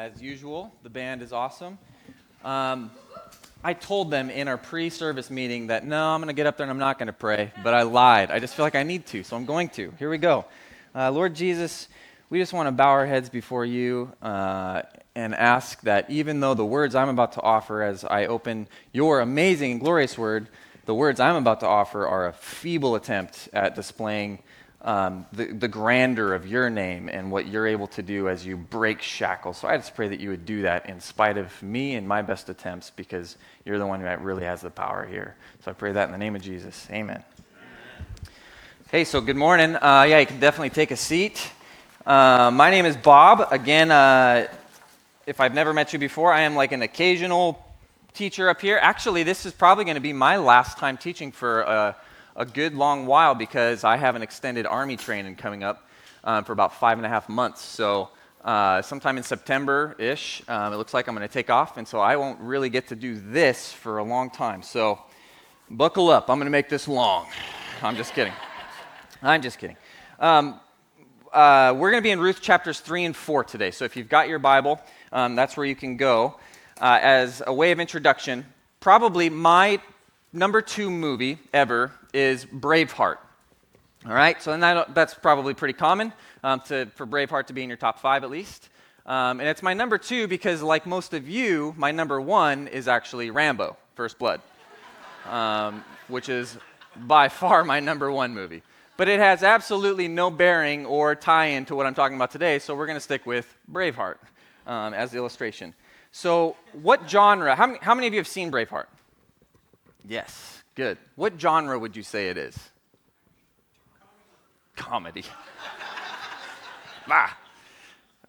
as usual. The band is awesome. Um, I told them in our pre service meeting that no, I'm going to get up there and I'm not going to pray, but I lied. I just feel like I need to, so I'm going to. Here we go. Uh, Lord Jesus, we just want to bow our heads before you uh, and ask that even though the words I'm about to offer as I open your amazing and glorious word, the words I'm about to offer are a feeble attempt at displaying um, the, the grandeur of your name and what you're able to do as you break shackles. So I just pray that you would do that in spite of me and my best attempts because you're the one that really has the power here. So I pray that in the name of Jesus. Amen. Hey, so good morning. Uh, yeah, you can definitely take a seat. Uh, my name is Bob. Again, uh, if I've never met you before, I am like an occasional teacher up here. Actually, this is probably going to be my last time teaching for a good long while because I have an extended Army training coming up um, for about five and a half months. So, uh, sometime in September ish, um, it looks like I'm going to take off, and so I won't really get to do this for a long time. So, buckle up. I'm going to make this long. I'm just kidding. I'm just kidding. Um, uh, we're going to be in Ruth chapters 3 and 4 today. So, if you've got your Bible, um, that's where you can go. Uh, as a way of introduction, probably my number two movie ever is Braveheart. All right, so that, that's probably pretty common um, to, for Braveheart to be in your top five at least. Um, and it's my number two because, like most of you, my number one is actually Rambo, First Blood, um, which is by far my number one movie. But it has absolutely no bearing or tie in to what I'm talking about today, so we're going to stick with Braveheart um, as the illustration. So, what genre? How many, how many of you have seen Braveheart? Yes, good. What genre would you say it is? Comedy. ah.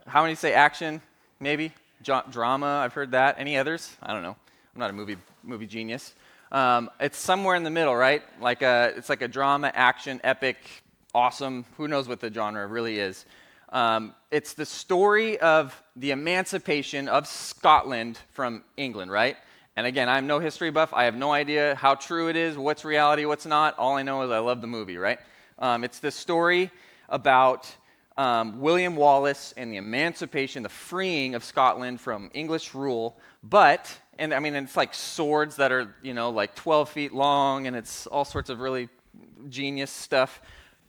How many say action? Maybe jo- drama. I've heard that. Any others? I don't know. I'm not a movie movie genius. Um, it's somewhere in the middle, right? Like a, it's like a drama, action, epic, awesome. Who knows what the genre really is? Um, it's the story of the emancipation of Scotland from England, right? And again, I'm no history buff. I have no idea how true it is, what's reality, what's not. All I know is I love the movie, right? Um, it's this story about um, William Wallace and the emancipation, the freeing of Scotland from English rule. But, and I mean, it's like swords that are, you know, like 12 feet long, and it's all sorts of really genius stuff.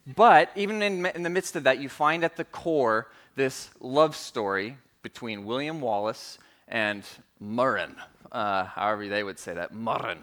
But even in, in the midst of that, you find at the core this love story between William Wallace and Murron, uh, however they would say that, Murron.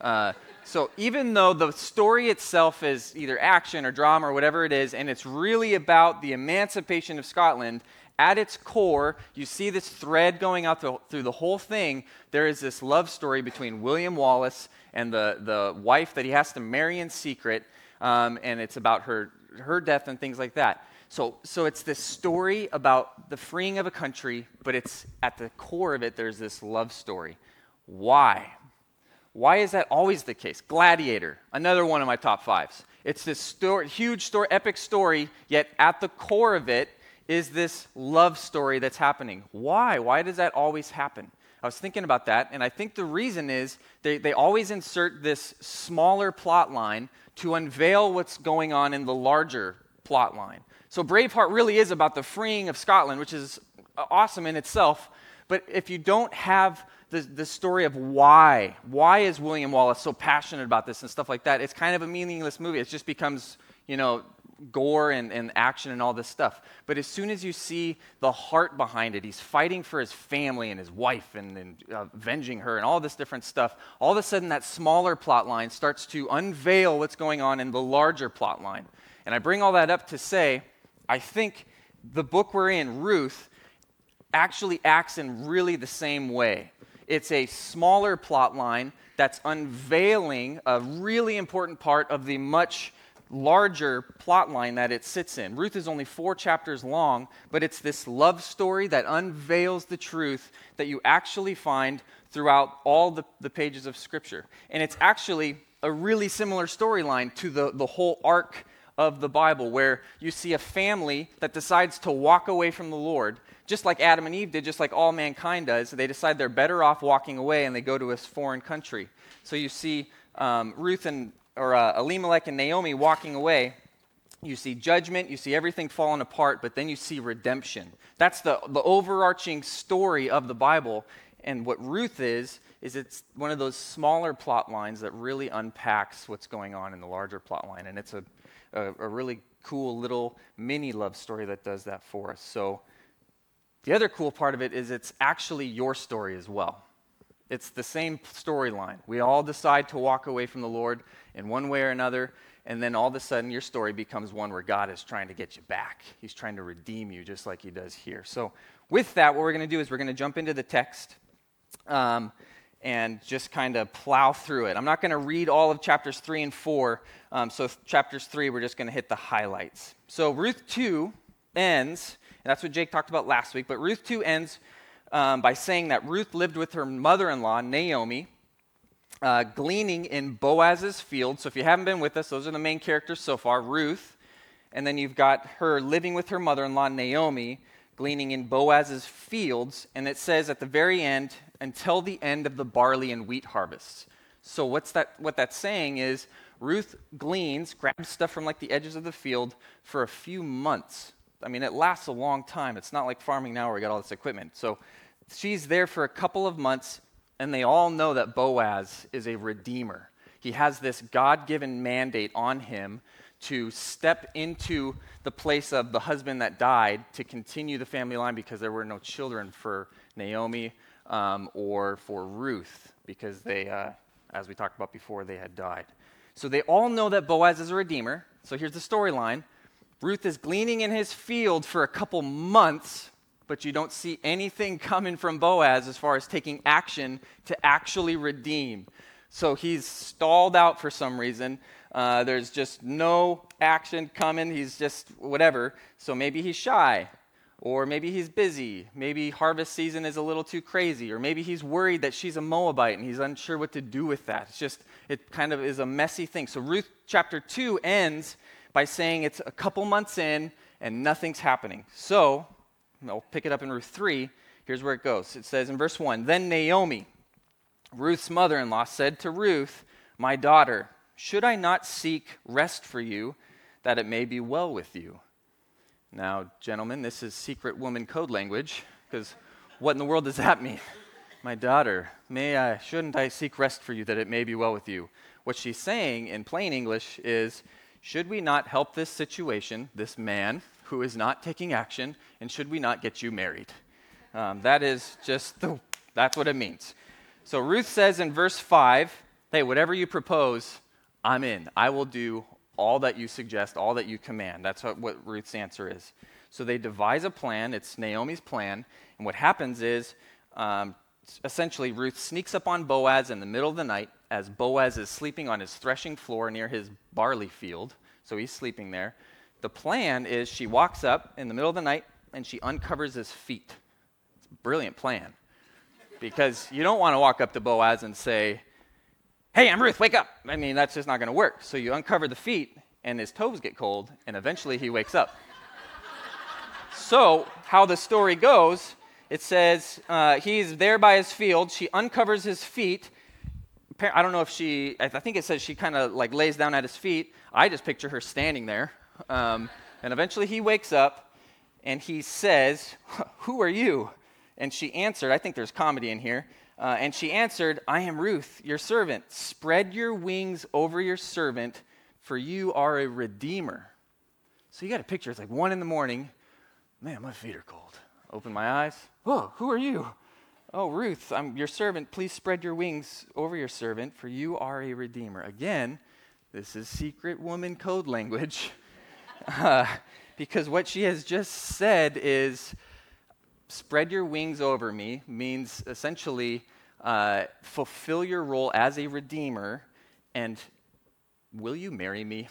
Uh, so even though the story itself is either action or drama or whatever it is, and it's really about the emancipation of Scotland, at its core, you see this thread going out the, through the whole thing. There is this love story between William Wallace and the, the wife that he has to marry in secret, um, and it's about her, her death and things like that. So, so it's this story about the freeing of a country, but it's at the core of it, there's this love story. Why? Why is that always the case? Gladiator, another one of my top fives. It's this story, huge story, epic story, yet at the core of it is this love story that's happening. Why? Why does that always happen? I was thinking about that, and I think the reason is they, they always insert this smaller plot line to unveil what's going on in the larger plot line. So Braveheart really is about the freeing of Scotland, which is awesome in itself. But if you don't have the, the story of why, why is William Wallace so passionate about this and stuff like that, it's kind of a meaningless movie. It just becomes, you know, gore and, and action and all this stuff. But as soon as you see the heart behind it, he's fighting for his family and his wife and, and uh, avenging her and all this different stuff. All of a sudden, that smaller plot line starts to unveil what's going on in the larger plot line. And I bring all that up to say, I think the book we're in, Ruth, actually acts in really the same way. It's a smaller plot line that's unveiling a really important part of the much larger plot line that it sits in. Ruth is only four chapters long, but it's this love story that unveils the truth that you actually find throughout all the, the pages of Scripture. And it's actually a really similar storyline to the, the whole arc of the Bible, where you see a family that decides to walk away from the Lord, just like Adam and Eve did, just like all mankind does. They decide they're better off walking away and they go to a foreign country. So you see um, Ruth and or uh, Elimelech and Naomi walking away, you see judgment, you see everything falling apart, but then you see redemption. That's the, the overarching story of the Bible. And what Ruth is, is it's one of those smaller plot lines that really unpacks what's going on in the larger plot line. And it's a, a, a really cool little mini love story that does that for us. So the other cool part of it is it's actually your story as well. It's the same storyline. We all decide to walk away from the Lord in one way or another, and then all of a sudden your story becomes one where God is trying to get you back. He's trying to redeem you just like he does here. So, with that, what we're going to do is we're going to jump into the text um, and just kind of plow through it. I'm not going to read all of chapters 3 and 4. Um, so, chapters 3, we're just going to hit the highlights. So, Ruth 2 ends, and that's what Jake talked about last week, but Ruth 2 ends um, by saying that Ruth lived with her mother in law, Naomi uh, gleaning in Boaz's field. So if you haven't been with us, those are the main characters so far Ruth. And then you've got her living with her mother in law, Naomi, gleaning in Boaz's fields. And it says at the very end, until the end of the barley and wheat harvests. So what's that, what that's saying is Ruth gleans, grabs stuff from like the edges of the field for a few months. I mean, it lasts a long time. It's not like farming now where we got all this equipment. So she's there for a couple of months and they all know that Boaz is a redeemer. He has this God given mandate on him to step into the place of the husband that died to continue the family line because there were no children for Naomi um, or for Ruth because they, uh, as we talked about before, they had died. So they all know that Boaz is a redeemer. So here's the storyline Ruth is gleaning in his field for a couple months but you don't see anything coming from Boaz as far as taking action to actually redeem. So he's stalled out for some reason. Uh, there's just no action coming. He's just whatever. So maybe he's shy, or maybe he's busy. Maybe harvest season is a little too crazy, or maybe he's worried that she's a Moabite and he's unsure what to do with that. It's just, it kind of is a messy thing. So Ruth chapter 2 ends by saying it's a couple months in and nothing's happening. So I'll pick it up in Ruth 3. Here's where it goes. It says in verse 1 Then Naomi, Ruth's mother in law, said to Ruth, My daughter, should I not seek rest for you, that it may be well with you? Now, gentlemen, this is secret woman code language, because what in the world does that mean? My daughter, may I, shouldn't I seek rest for you, that it may be well with you? What she's saying in plain English is, should we not help this situation, this man, who is not taking action, and should we not get you married? Um, that is just the, that's what it means. So Ruth says in verse 5, hey, whatever you propose, I'm in. I will do all that you suggest, all that you command. That's what, what Ruth's answer is. So they devise a plan. It's Naomi's plan. And what happens is, um, essentially, Ruth sneaks up on Boaz in the middle of the night as Boaz is sleeping on his threshing floor near his barley field. So he's sleeping there. The plan is she walks up in the middle of the night and she uncovers his feet. It's a brilliant plan. Because you don't want to walk up to Boaz and say, Hey, I'm Ruth, wake up. I mean, that's just not going to work. So you uncover the feet, and his toes get cold, and eventually he wakes up. so, how the story goes, it says uh, he's there by his field. She uncovers his feet. I don't know if she, I think it says she kind of like lays down at his feet. I just picture her standing there um, and eventually he wakes up and he says, Who are you? And she answered, I think there's comedy in here. Uh, and she answered, I am Ruth, your servant. Spread your wings over your servant, for you are a redeemer. So you got a picture. It's like one in the morning. Man, my feet are cold. Open my eyes. Whoa, who are you? Oh, Ruth, I'm your servant. Please spread your wings over your servant, for you are a redeemer. Again, this is secret woman code language. Uh, because what she has just said is, spread your wings over me, means essentially uh, fulfill your role as a redeemer, and will you marry me?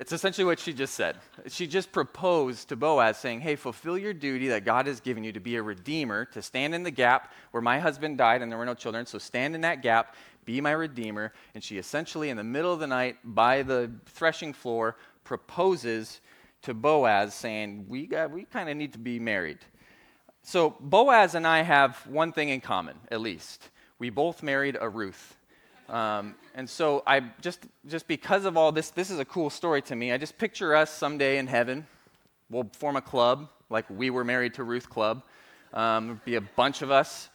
It's essentially what she just said. She just proposed to Boaz, saying, Hey, fulfill your duty that God has given you to be a redeemer, to stand in the gap where my husband died and there were no children. So stand in that gap, be my redeemer. And she essentially, in the middle of the night, by the threshing floor, proposes to Boaz, saying, We, got, we kind of need to be married. So Boaz and I have one thing in common, at least. We both married a Ruth. Um, and so I just just because of all this, this is a cool story to me. I just picture us someday in heaven. We'll form a club like we were married to Ruth Club. Um, be a bunch of us,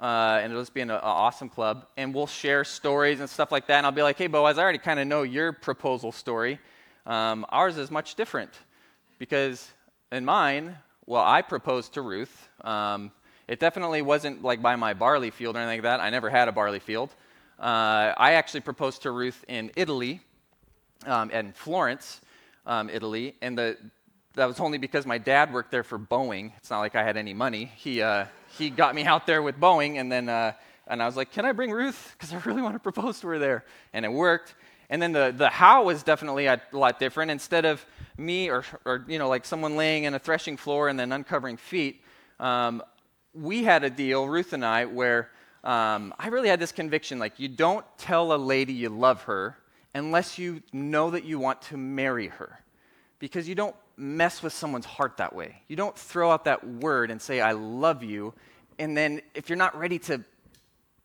uh, and it'll just be an, an, awesome club. And we'll share stories and stuff like that. And I'll be like, "Hey, Boaz, I already kind of know your proposal story. Um, ours is much different because in mine, well, I proposed to Ruth. Um, it definitely wasn't like by my barley field or anything like that. I never had a barley field. Uh, I actually proposed to Ruth in Italy, um, in Florence, um, Italy, and the, that was only because my dad worked there for Boeing. It's not like I had any money. He, uh, he got me out there with Boeing, and then uh, and I was like, "Can I bring Ruth? Because I really want to propose to her there." And it worked. And then the, the how was definitely a lot different. Instead of me or, or you know like someone laying in a threshing floor and then uncovering feet, um, we had a deal, Ruth and I, where um, I really had this conviction like, you don't tell a lady you love her unless you know that you want to marry her. Because you don't mess with someone's heart that way. You don't throw out that word and say, I love you, and then if you're not ready to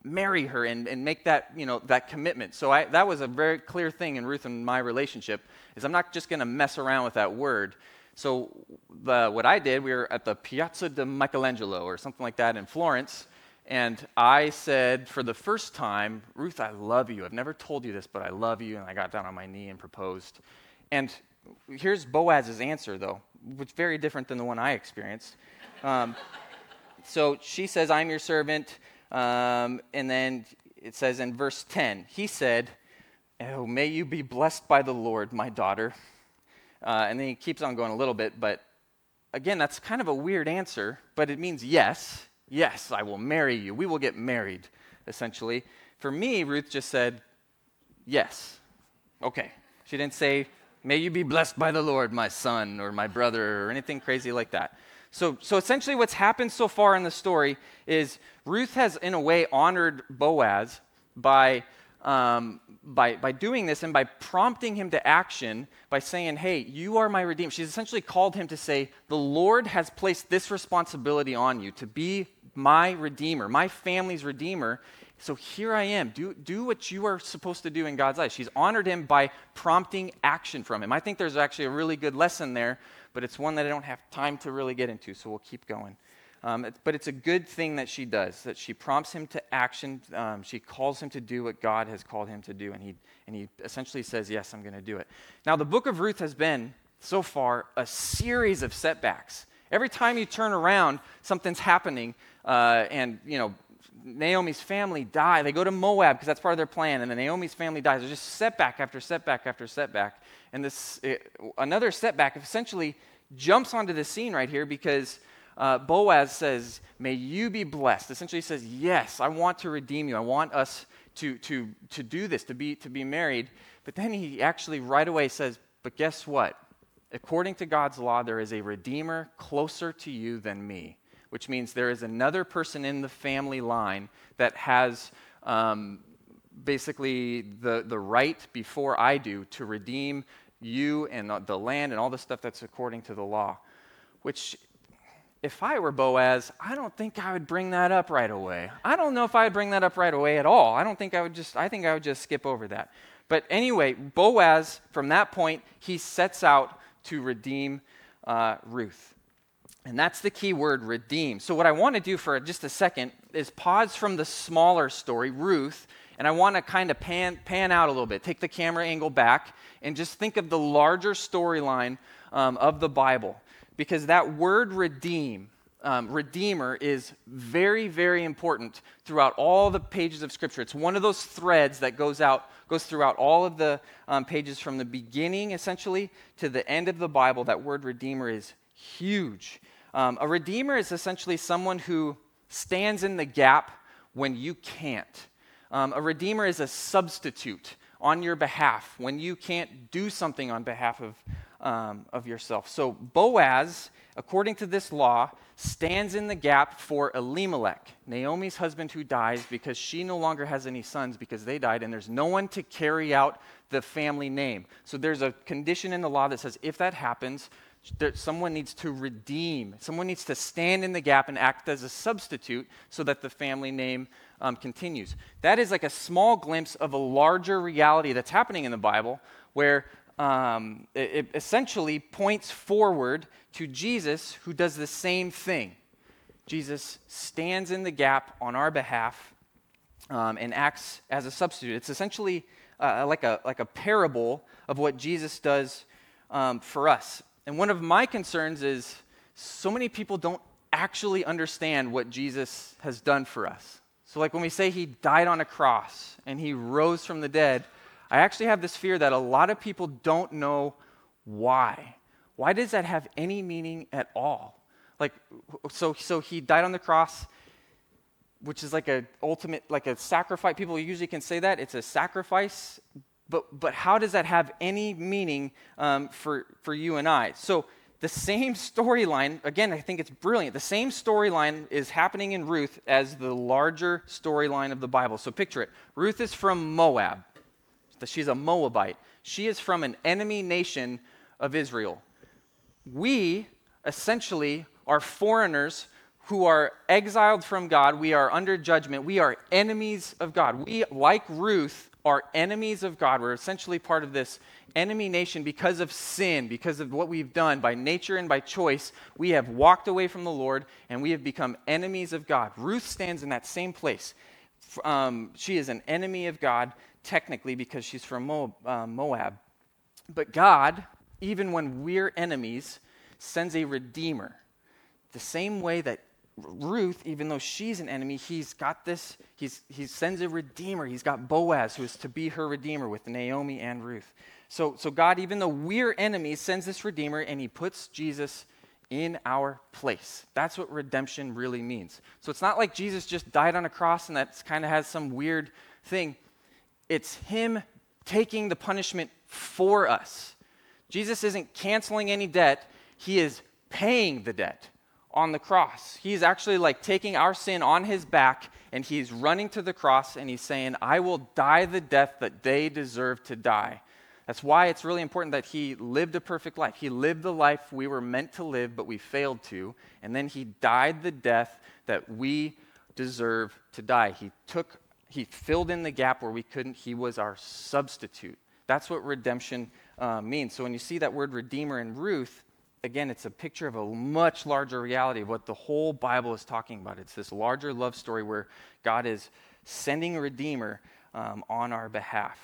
marry her and, and make that, you know, that commitment. So I, that was a very clear thing in Ruth and my relationship, is I'm not just going to mess around with that word. So the, what I did, we were at the Piazza di Michelangelo or something like that in Florence, and I said for the first time, Ruth, I love you. I've never told you this, but I love you. And I got down on my knee and proposed. And here's Boaz's answer, though, which very different than the one I experienced. Um, so she says, I'm your servant. Um, and then it says in verse 10, he said, Oh, may you be blessed by the Lord, my daughter. Uh, and then he keeps on going a little bit, but again, that's kind of a weird answer, but it means yes. Yes, I will marry you. We will get married, essentially. For me, Ruth just said, Yes. Okay. She didn't say, May you be blessed by the Lord, my son, or my brother, or anything crazy like that. So, so essentially, what's happened so far in the story is Ruth has, in a way, honored Boaz by um, by, by doing this and by prompting him to action by saying, Hey, you are my redeemer. She's essentially called him to say, The Lord has placed this responsibility on you to be my redeemer, my family's redeemer. So here I am. Do, do what you are supposed to do in God's eyes. She's honored him by prompting action from him. I think there's actually a really good lesson there, but it's one that I don't have time to really get into, so we'll keep going. Um, but it's a good thing that she does, that she prompts him to action. Um, she calls him to do what God has called him to do, and he, and he essentially says, Yes, I'm going to do it. Now, the book of Ruth has been, so far, a series of setbacks. Every time you turn around, something's happening, uh, and, you know, Naomi's family die. They go to Moab because that's part of their plan, and then Naomi's family dies. There's just setback after setback after setback. And this it, another setback essentially jumps onto the scene right here because uh, Boaz says, May you be blessed. Essentially, says, Yes, I want to redeem you. I want us to, to, to do this, to be, to be married. But then he actually right away says, But guess what? According to God's law, there is a redeemer closer to you than me, which means there is another person in the family line that has um, basically the, the right before I do to redeem you and the land and all the stuff that's according to the law, which if I were Boaz, I don't think I would bring that up right away. I don't know if I would bring that up right away at all. I don't think I would just, I think I would just skip over that. But anyway, Boaz, from that point, he sets out to redeem uh, Ruth. And that's the key word, redeem. So, what I want to do for just a second is pause from the smaller story, Ruth, and I want to kind of pan, pan out a little bit, take the camera angle back, and just think of the larger storyline um, of the Bible because that word redeem, um, redeemer, is very, very important throughout all the pages of Scripture. It's one of those threads that goes out, goes throughout all of the um, pages from the beginning, essentially, to the end of the Bible. That word redeemer is huge. Um, a redeemer is essentially someone who stands in the gap when you can't. Um, a redeemer is a substitute on your behalf when you can't do something on behalf of, um, of yourself. So Boaz, according to this law, stands in the gap for Elimelech, Naomi's husband who dies because she no longer has any sons because they died, and there's no one to carry out the family name. So there's a condition in the law that says if that happens, There, someone needs to redeem. Someone needs to stand in the gap and act as a substitute so that the family name um, continues. That is like a small glimpse of a larger reality that's happening in the Bible where um, it, it essentially points forward to Jesus who does the same thing. Jesus stands in the gap on our behalf um, and acts as a substitute. It's essentially uh, like, a, like a parable of what Jesus does um, for us. And one of my concerns is so many people don't actually understand what Jesus has done for us. So, like when we say he died on a cross and he rose from the dead, I actually have this fear that a lot of people don't know why. Why does that have any meaning at all? Like, so, so he died on the cross, which is like a ultimate, like a sacrifice. People usually can say that it's a sacrifice, but but how does that have any meaning um, for for you and I? So the same storyline, again, I think it's brilliant. The same storyline is happening in Ruth as the larger storyline of the Bible. So picture it. Ruth is from Moab. She's a Moabite. She is from an enemy nation of Israel. We essentially are foreigners who are exiled from God. We are under judgment. We are enemies of God. We, like Ruth, are enemies of God. We're essentially part of this enemy nation because of sin, because of what we've done by nature and by choice. We have walked away from the Lord and we have become enemies of God. Ruth stands in that same place. Um, she is an enemy of God, technically, because she's from uh, Moab. But God, even when we're enemies, sends a redeemer. The same way that Ruth, even though she's an enemy, he's got this, he's, he sends a redeemer. He's got Boaz, who is to be her redeemer with Naomi and Ruth. So, so God, even though we're enemies, sends this redeemer and he puts Jesus in our place. That's what redemption really means. So it's not like Jesus just died on a cross and that kind of has some weird thing. It's him taking the punishment for us. Jesus isn't canceling any debt, he is paying the debt on the cross. He's actually like taking our sin on his back and he's running to the cross and he's saying, I will die the death that they deserve to die. That's why it's really important that he lived a perfect life. He lived the life we were meant to live, but we failed to. And then he died the death that we deserve to die. He took, he filled in the gap where we couldn't. He was our substitute. That's what redemption uh, means. So when you see that word redeemer in Ruth, again, it's a picture of a much larger reality of what the whole Bible is talking about. It's this larger love story where God is sending a redeemer um, on our behalf.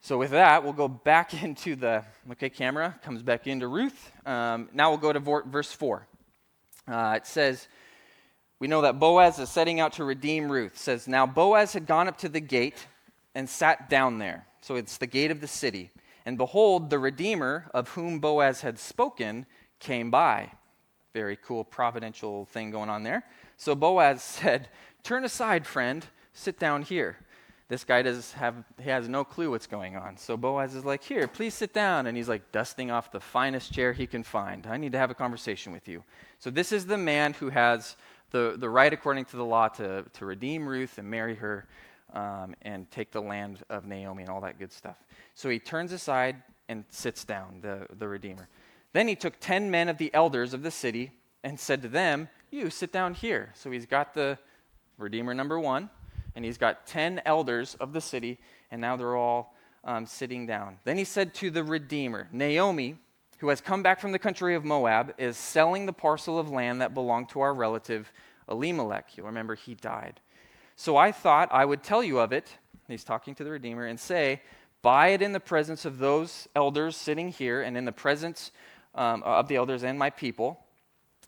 So, with that, we'll go back into the, okay, camera comes back into Ruth. Um, now we'll go to verse 4. Uh, it says, We know that Boaz is setting out to redeem Ruth. It says, Now Boaz had gone up to the gate and sat down there. So, it's the gate of the city. And behold, the Redeemer of whom Boaz had spoken came by. Very cool providential thing going on there. So Boaz said, Turn aside, friend, sit down here. This guy does have he has no clue what's going on. So Boaz is like, Here, please sit down. And he's like dusting off the finest chair he can find. I need to have a conversation with you. So this is the man who has the, the right according to the law to, to redeem Ruth and marry her um, and take the land of Naomi and all that good stuff. So he turns aside and sits down, the, the Redeemer. Then he took ten men of the elders of the city and said to them, You sit down here. So he's got the Redeemer number one, and he's got ten elders of the city, and now they're all um, sitting down. Then he said to the Redeemer, Naomi, who has come back from the country of Moab, is selling the parcel of land that belonged to our relative Elimelech. You'll remember he died. So I thought I would tell you of it. He's talking to the Redeemer and say, Buy it in the presence of those elders sitting here and in the presence um, of the elders and my people.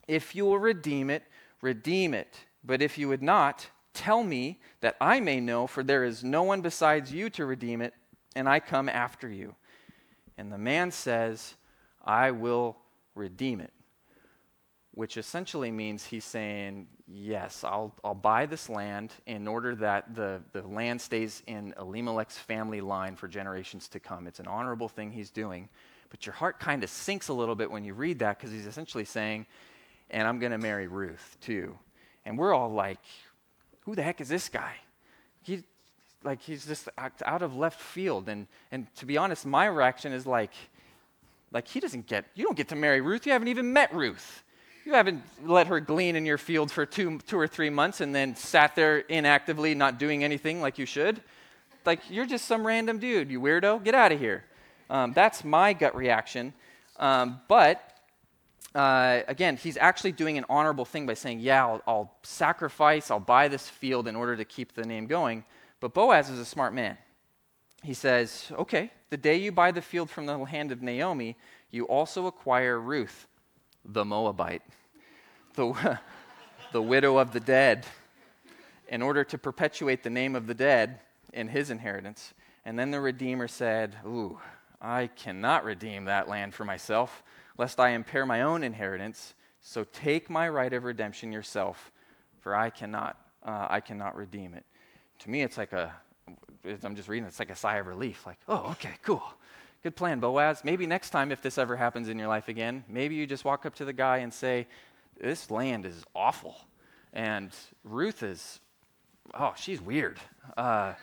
If you will redeem it, redeem it. But if you would not, tell me that I may know, for there is no one besides you to redeem it, and I come after you. And the man says, I will redeem it which essentially means he's saying, Yes, I'll, I'll buy this land in order that the, the land stays in Elimelech's family line for generations to come. It's an honorable thing he's doing. But your heart kind of sinks a little bit when you read that because he's essentially saying, And I'm going to marry Ruth too. And we're all like, Who the heck is this guy? He, like he's just out of left field. And, and to be honest, my reaction is like, Like, he doesn't get, you don't get to marry Ruth. You haven't even met Ruth. You haven't let her glean in your field for two, two or three months and then sat there inactively, not doing anything like you should. Like, you're just some random dude, you weirdo. Get out of here. Um, that's my gut reaction. Um, but uh, again, he's actually doing an honorable thing by saying, Yeah, I'll, I'll, sacrifice, I'll buy this field in order to keep the name going. But Boaz is a smart man. He says, Okay, the day you buy the field from the hand of Naomi, you also acquire Ruth, the Moabite, the, the widow of the dead, in order to perpetuate the name of the dead in his inheritance. And then the Redeemer said, Ooh, I cannot redeem that land for myself lest I impair my own inheritance. So take my right of redemption yourself, for I cannot, uh, I cannot redeem it. To me, it's like a, I'm just reading, it's like a sigh of relief. Like, oh, okay, cool. Good plan, Boaz. Maybe next time, if this ever happens in your life again, maybe you just walk up to the guy and say, This land is awful. And Ruth is, oh, she's weird. Uh,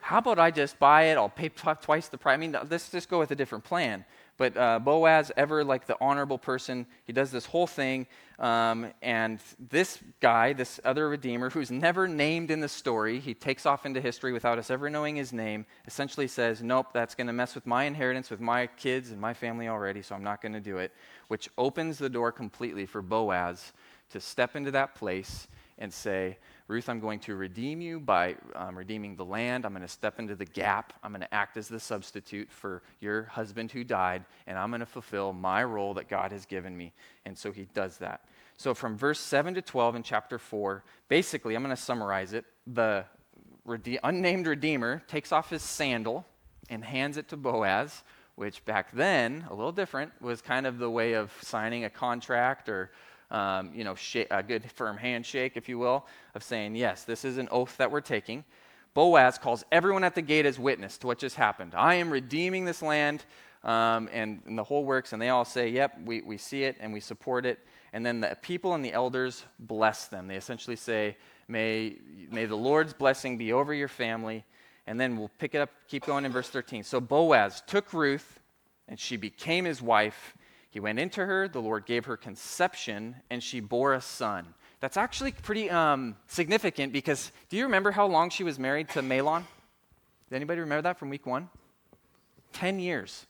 how about I just buy it? I'll pay twice the price. I mean, let's just go with a different plan. But uh, Boaz, ever like the honorable person, he does this whole thing. Um, and this guy, this other redeemer, who's never named in the story, he takes off into history without us ever knowing his name, essentially says, Nope, that's going to mess with my inheritance, with my kids and my family already, so I'm not going to do it. Which opens the door completely for Boaz to step into that place and say, Ruth, I'm going to redeem you by um, redeeming the land. I'm going to step into the gap. I'm going to act as the substitute for your husband who died, and I'm going to fulfill my role that God has given me. And so he does that. So from verse 7 to 12 in chapter 4, basically, I'm going to summarize it. The rede- unnamed redeemer takes off his sandal and hands it to Boaz, which back then, a little different, was kind of the way of signing a contract or um, you know, sh- a good firm handshake, if you will, of saying, yes, this is an oath that we're taking. Boaz calls everyone at the gate as witness to what just happened. I am redeeming this land, um, and, and, the whole works, and they all say, yep, we, we see it and we support it. And then the people and the elders bless them. They essentially say, may, may the Lord's blessing be over your family. And then we'll pick it up, keep going in verse 13. So Boaz took Ruth, and she became his wife he went into her, the Lord gave her conception, and she bore a son. That's actually pretty um, significant because do you remember how long she was married to Mahlon? Does anybody remember that from week one? 10 years.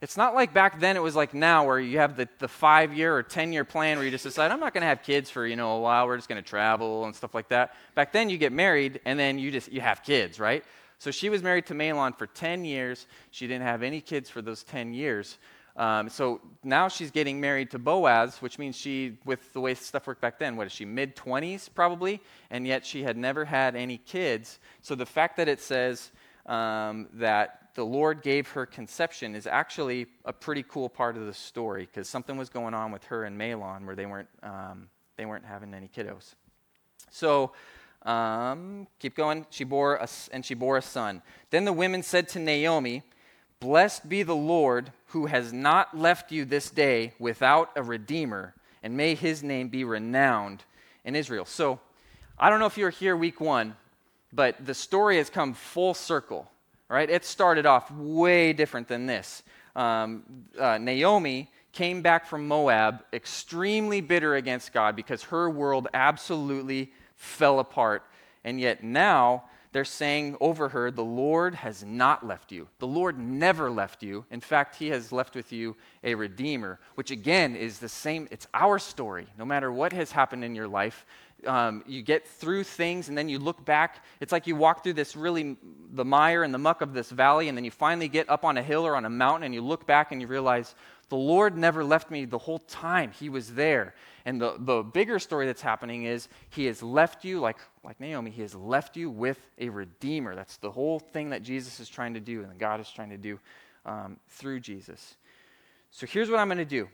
It's not like back then it was like now where you have the, the five year or 10 year plan where you just decide, I'm not going to have kids for, you know, a while. We're just going to travel and stuff like that. Back then you get married and then you just, you have kids, right? So she was married to Mahlon for 10 years. She didn't have any kids for those 10 years. Um, so now she's getting married to Boaz, which means she, with the way stuff worked back then, what is she, mid 20s probably? And yet she had never had any kids. So the fact that it says um, that the Lord gave her conception is actually a pretty cool part of the story because something was going on with her and Mahlon where they weren't, um, they weren't having any kiddos. So um, keep going. She bore a, and she bore a son. Then the women said to Naomi, Blessed be the Lord who has not left you this day without a redeemer, and may his name be renowned in Israel. So, I don't know if you were here week one, but the story has come full circle, right? It started off way different than this. Um, uh, Naomi came back from Moab extremely bitter against God because her world absolutely fell apart. And yet now they're saying over her, The Lord has not left you. The Lord never left you. In fact, He has left with you a Redeemer, which again is the same. It's our story. No matter what has happened in your life, um, you get through things and then you look back. It's like you walk through this really, the mire and the muck of this valley, and then you finally get up on a hill or on a mountain and you look back and you realize, the Lord never left me the whole time. He was there. And the, the bigger story that's happening is He has left you, like, like Naomi, He has left you with a Redeemer. That's the whole thing that Jesus is trying to do and God is trying to do um, through Jesus. So here's what I'm going to do.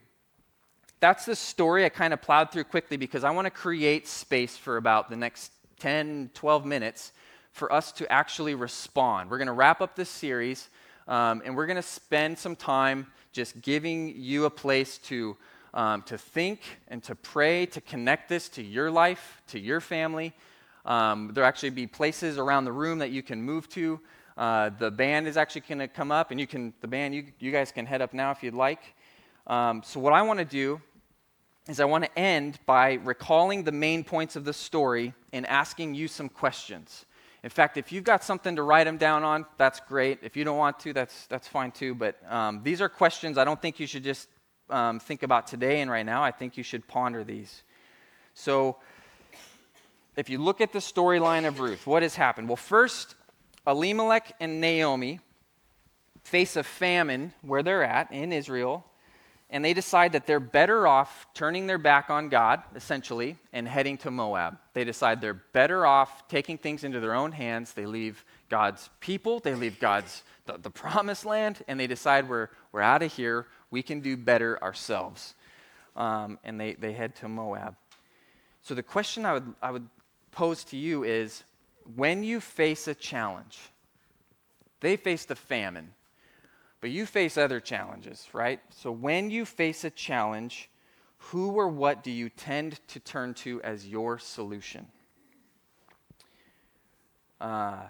That's the story I kind of plowed through quickly because I want to create space for about the next 10, 12 minutes for us to actually respond. We're going to wrap up this series um, and we're going to spend some time just giving you a place to, um, to think and to pray, to connect this to your life, to your family. Um, there'll actually be places around the room that you can move to. Uh, the band is actually going to come up, and you can, the band, you, you guys can head up now if you'd like. Um, so, what I want to do is I want to end by recalling the main points of the story and asking you some questions. In fact, if you've got something to write them down on, that's great. If you don't want to, that's, that's fine too. But um, these are questions I don't think you should just um, think about today and right now. I think you should ponder these. So, if you look at the storyline of Ruth, what has happened? Well, first, Elimelech and Naomi face a famine where they're at in Israel and they decide that they're better off turning their back on God, essentially, and heading to Moab. They decide they're better off taking things into their own hands. They leave God's people, they leave God's the, the promised land, and they decide we're, we're out of here. We can do better ourselves. Um, and they, they head to Moab. So the question I would, I would pose to you is when you face a challenge, they faced a famine. But you face other challenges, right? So when you face a challenge, who or what do you tend to turn to as your solution? Uh,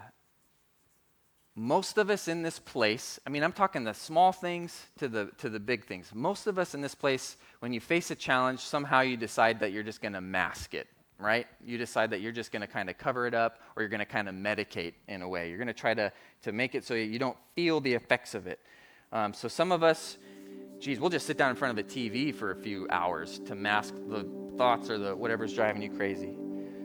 most of us in this place, I mean, I'm talking the small things to the, to the big things. Most of us in this place, when you face a challenge, somehow you decide that you're just going to mask it, right? You decide that you're just going to kind of cover it up or you're going to kind of medicate in a way. You're going to try to, make it so you don't feel the effects of it. Um, so some of us, geez, we'll just sit down in front of the TV for a few hours to mask the thoughts or the whatever's driving you crazy.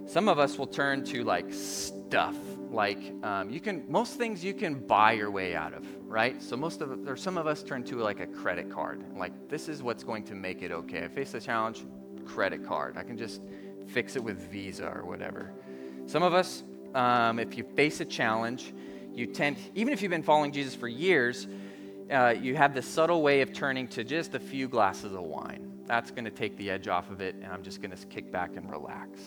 Some of us will turn to like stuff, like um, you can most things you can buy your way out of, right? So most of or some of us turn to like a credit card, like this is what's going to make it okay. I face a challenge, credit card. I can just fix it with Visa or whatever. Some of us, um, if you face a challenge, you tend, even if you've been following Jesus for years, uh, you have this subtle way of turning to just a few glasses of wine. That's going to take the edge off of it, and I'm just going to kick back and relax.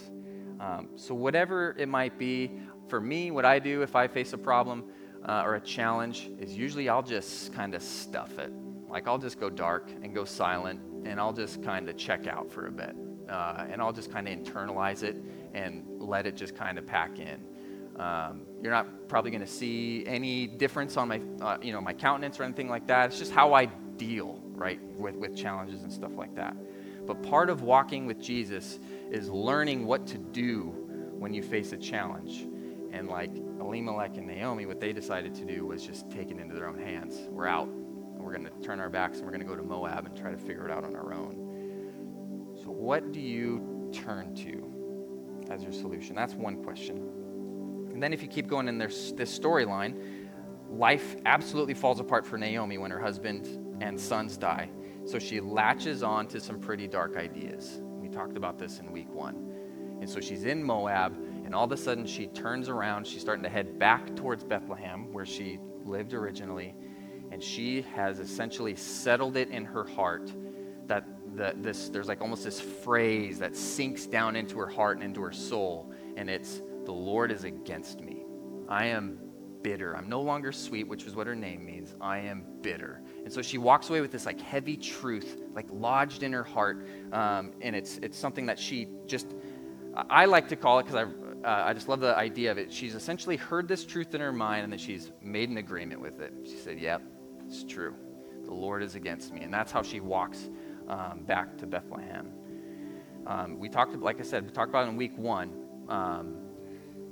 Um, so, whatever it might be, for me, what I do if I face a problem uh, or a challenge is usually I'll just kind of stuff it. Like, I'll just go dark and go silent, and I'll just kind of check out for a bit. Uh, and I'll just kind of internalize it and let it just kind of pack in. Um, you're not probably going to see any difference on my, uh, you know, my countenance or anything like that. It's just how I deal, right, with, with challenges and stuff like that. But part of walking with Jesus is learning what to do when you face a challenge. And like Elimelech and Naomi, what they decided to do was just take it into their own hands. We're out. We're going to turn our backs and we're going to go to Moab and try to figure it out on our own. So, what do you turn to as your solution? That's one question. And then if you keep going in this, this storyline, life absolutely falls apart for Naomi when her husband and sons die. So she latches on to some pretty dark ideas. We talked about this in week one. And so she's in Moab, and all of a sudden she turns around. She's starting to head back towards Bethlehem, where she lived originally. And she has essentially settled it in her heart that the, this, there's like almost this phrase that sinks down into her heart and into her soul. And it's, the Lord is against me. I am bitter. I'm no longer sweet, which is what her name means. I am bitter. And so she walks away with this like heavy truth, like lodged in her heart. Um, and it's, it's something that she just, I like to call it because uh, I just love the idea of it. She's essentially heard this truth in her mind and then she's made an agreement with it. She said, Yep, it's true. The Lord is against me. And that's how she walks um, back to Bethlehem. Um, we talked, like I said, we talked about it in week one. Um,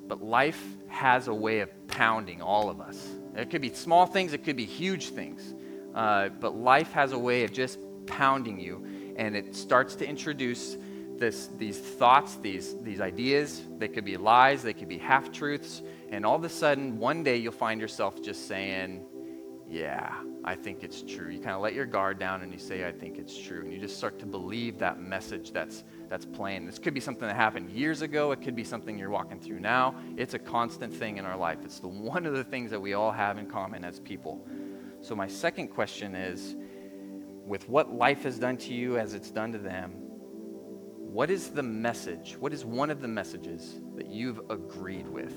but life has a way of pounding all of us. It could be small things, it could be huge things. Uh, but life has a way of just pounding you, and it starts to introduce this, these thoughts, these, these ideas. They could be lies, they could be half truths, and all of a sudden, one day you'll find yourself just saying, Yeah, I think it's true. You kind of let your guard down and you say, I think it's true. And you just start to believe that message that's that's playing. This could be something that happened years ago. It could be something you're walking through now. It's a constant thing in our life. It's the one of the things that we all have in common as people. So my second question is with what life has done to you as it's done to them, what is the message? What is one of the messages that you've agreed with?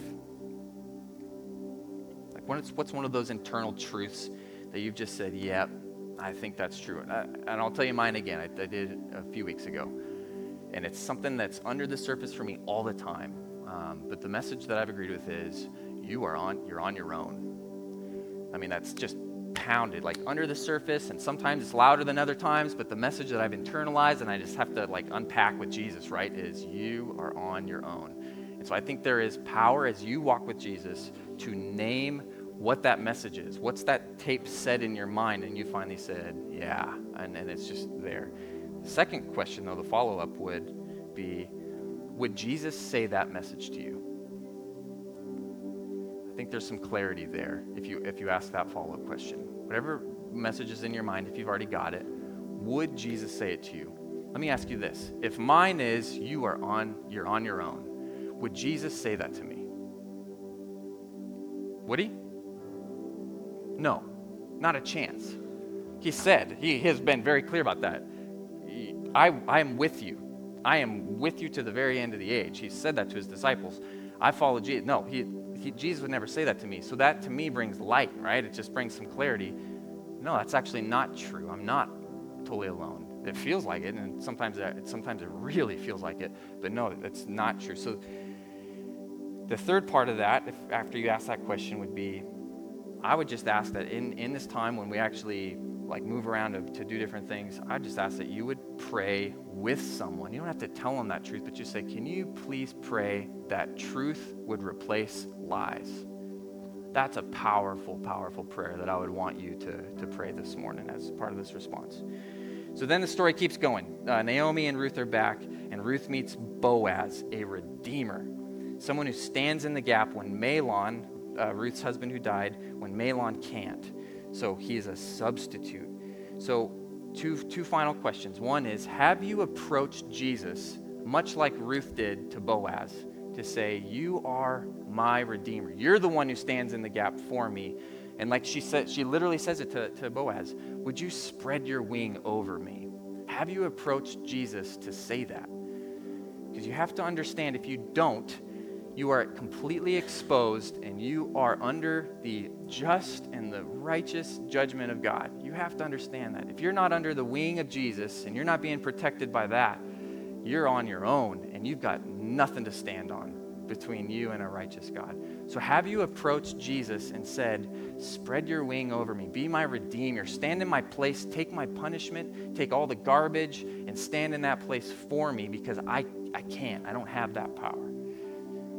Like what's, what's one of those internal truths that you've just said, yep, yeah, I think that's true. And, I, and I'll tell you mine again. I, I did a few weeks ago and it's something that's under the surface for me all the time. Um, but the message that I've agreed with is you are on, you're on your own. I mean, that's just pounded like under the surface and sometimes it's louder than other times but the message that i've internalized and i just have to like unpack with jesus right is you are on your own. And so i think there is power as you walk with jesus to name what that message is. What's that tape said in your mind and you finally said yeah and, and it's just there. The second question though the follow-up would be would jesus say that message to you? I think there's some clarity there if you if you ask that follow-up question. Whatever message is in your mind, if you've already got it, would Jesus say it to you? Let me ask you this. If mine is you are on you're on your own, would Jesus say that to me? Would he? No. Not a chance. He said, he has been very clear about that. I, I am with you. I am with you to the very end of the age. He said that to his disciples. I follow Jesus. No, he, he, Jesus would never say that to me. So that to me brings light, right? It just brings some clarity. No, that's actually not true. I'm not totally alone. It feels like it, and sometimes it, sometimes it really feels like it. But no, that's not true. So the third part of that, if, after you ask that question, would be, I would just ask that in, in this time when we actually like move around to, to do different things, I just ask that you would pray with someone. You don't have to tell them that truth, but just say, Can you please pray that truth would replace lies? That's a powerful, powerful prayer that I would want you to, to pray this morning as part of this response. So then the story keeps going. Uh, Naomi and Ruth are back, and Ruth meets Boaz, a redeemer, someone who stands in the gap when Mahlon, uh, Ruth's husband who died, when Mahlon can't. So he's a substitute. So, two, two final questions. One is Have you approached Jesus much like Ruth did to Boaz to say, You are my Redeemer? You're the one who stands in the gap for me. And like she said, she literally says it to, to Boaz Would you spread your wing over me? Have you approached Jesus to say that? Because you have to understand if you don't, you are completely exposed and you are under the just and the righteous judgment of God. You have to understand that. If you're not under the wing of Jesus and you're not being protected by that, you're on your own and you've got nothing to stand on between you and a righteous God. So, have you approached Jesus and said, Spread your wing over me, be my redeemer, stand in my place, take my punishment, take all the garbage, and stand in that place for me because I, I can't. I don't have that power.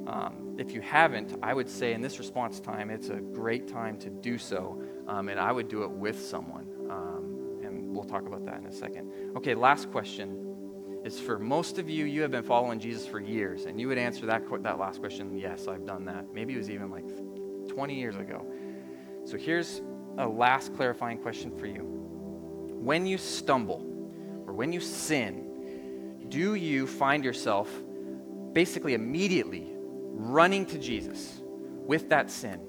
Um, if you haven't, I would say in this response time, it's a great time to do so. Um, and I would do it with someone. Um, and we'll talk about that in a second. Okay, last question is for most of you, you have been following Jesus for years. And you would answer that, that last question yes, I've done that. Maybe it was even like 20 years ago. So here's a last clarifying question for you. When you stumble or when you sin, do you find yourself basically immediately running to Jesus with that sin?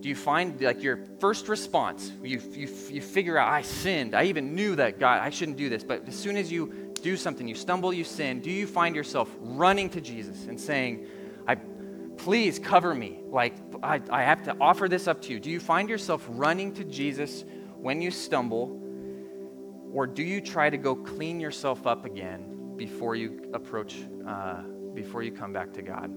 Do you find like your first response, you, you, you figure out, I sinned. I even knew that God, I shouldn't do this. But as soon as you do something, you stumble, you sin, do you find yourself running to Jesus and saying, I, please cover me? Like, I, I have to offer this up to you. Do you find yourself running to Jesus when you stumble? Or do you try to go clean yourself up again before you approach, uh, before you come back to God?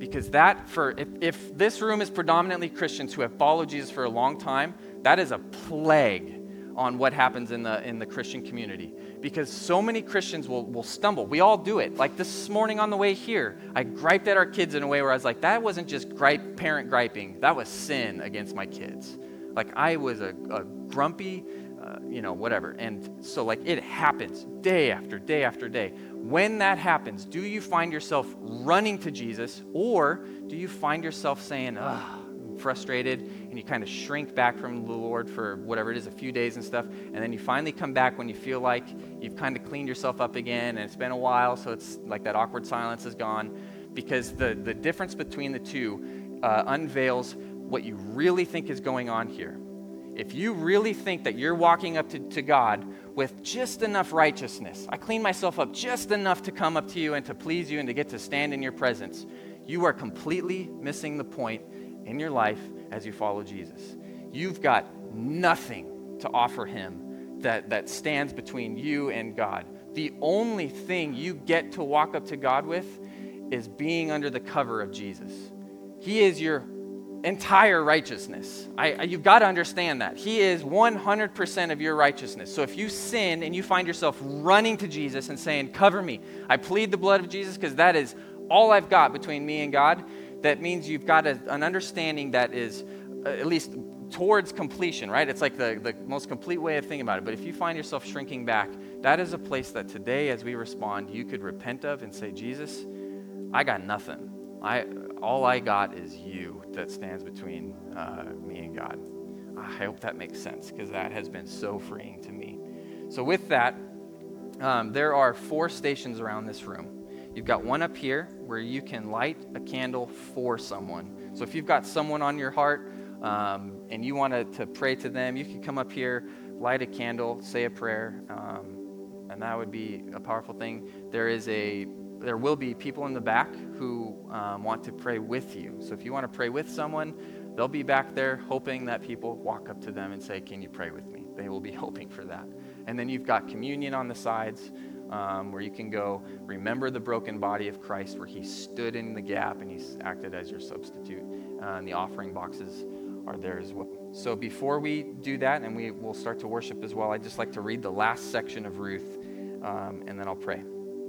Because that for if, if this room is predominantly christians who have followed jesus for a long time that is a plague on what happens in the in the christian community. Because so many christians will, will stumble. We all do it. Like this morning on the way here i griped at our kids in a way where i was like that wasn't just gripe parent griping. That was sin against my kids. Like i was a, a grumpy uh, you know whatever. And so like it happens day after day after day when that happens, do you find yourself running to Jesus or do you find yourself saying, ugh, frustrated and you kind of shrink back from the Lord for whatever it is, a few days and stuff, and then you finally come back when you feel like you've kind of cleaned yourself up again and it's been a while, so it's like that awkward silence is gone. Because the, the difference between the two uh, unveils what you really think is going on here. If you really think that you're walking up to, to God with just enough righteousness, I clean myself up just enough to come up to you and to please you and to get to stand in your presence, you are completely missing the point in your life as you follow Jesus. You've got nothing to offer Him that, that stands between you and God. The only thing you get to walk up to God with is being under the cover of Jesus. He is your entire righteousness. I, I, you've got to understand that. He is 100% of your righteousness. So if you sin and you find yourself running to Jesus and saying, Cover me, I plead the blood of Jesus because that is all I've got between me and God, that means you've got a, an understanding that is uh, at least towards completion, right? It's like the, the most complete way of thinking about it. But if you find yourself shrinking back, that is a place that today, as we respond, you could repent of and say, Jesus, I got nothing. I, all I got is you that stands between uh, me and God. I hope that makes sense because that has been so freeing to me. So, with that, um, there are four stations around this room. You've got one up here where you can light a candle for someone. So, if you've got someone on your heart um, and you want to pray to them, you can come up here, light a candle, say a prayer, um, and that would be a powerful thing. There is a there will be people in the back who um, want to pray with you. So if you want to pray with someone, they'll be back there hoping that people walk up to them and say, Can you pray with me? They will be hoping for that. And then you've got communion on the sides um, where you can go remember the broken body of Christ where he stood in the gap and he acted as your substitute. Uh, and the offering boxes are there as well. So before we do that, and we will start to worship as well, I'd just like to read the last section of Ruth um, and then I'll pray.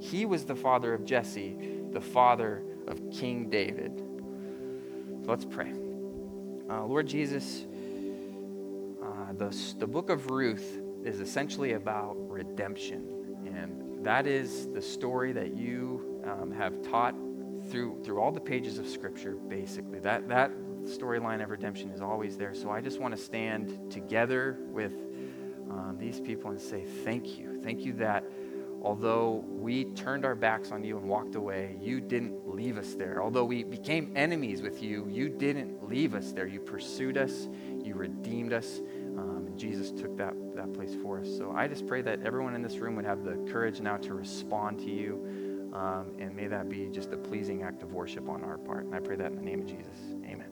he was the father of Jesse, the father of King David. So let's pray. Uh, Lord Jesus, uh, the, the book of Ruth is essentially about redemption. And that is the story that you um, have taught through, through all the pages of Scripture, basically. That, that storyline of redemption is always there. So I just want to stand together with um, these people and say, Thank you. Thank you that although we turned our backs on you and walked away, you didn't leave us there. Although we became enemies with you, you didn't leave us there. You pursued us, you redeemed us, um, and Jesus took that, that place for us. So I just pray that everyone in this room would have the courage now to respond to you, um, and may that be just a pleasing act of worship on our part. And I pray that in the name of Jesus. Amen.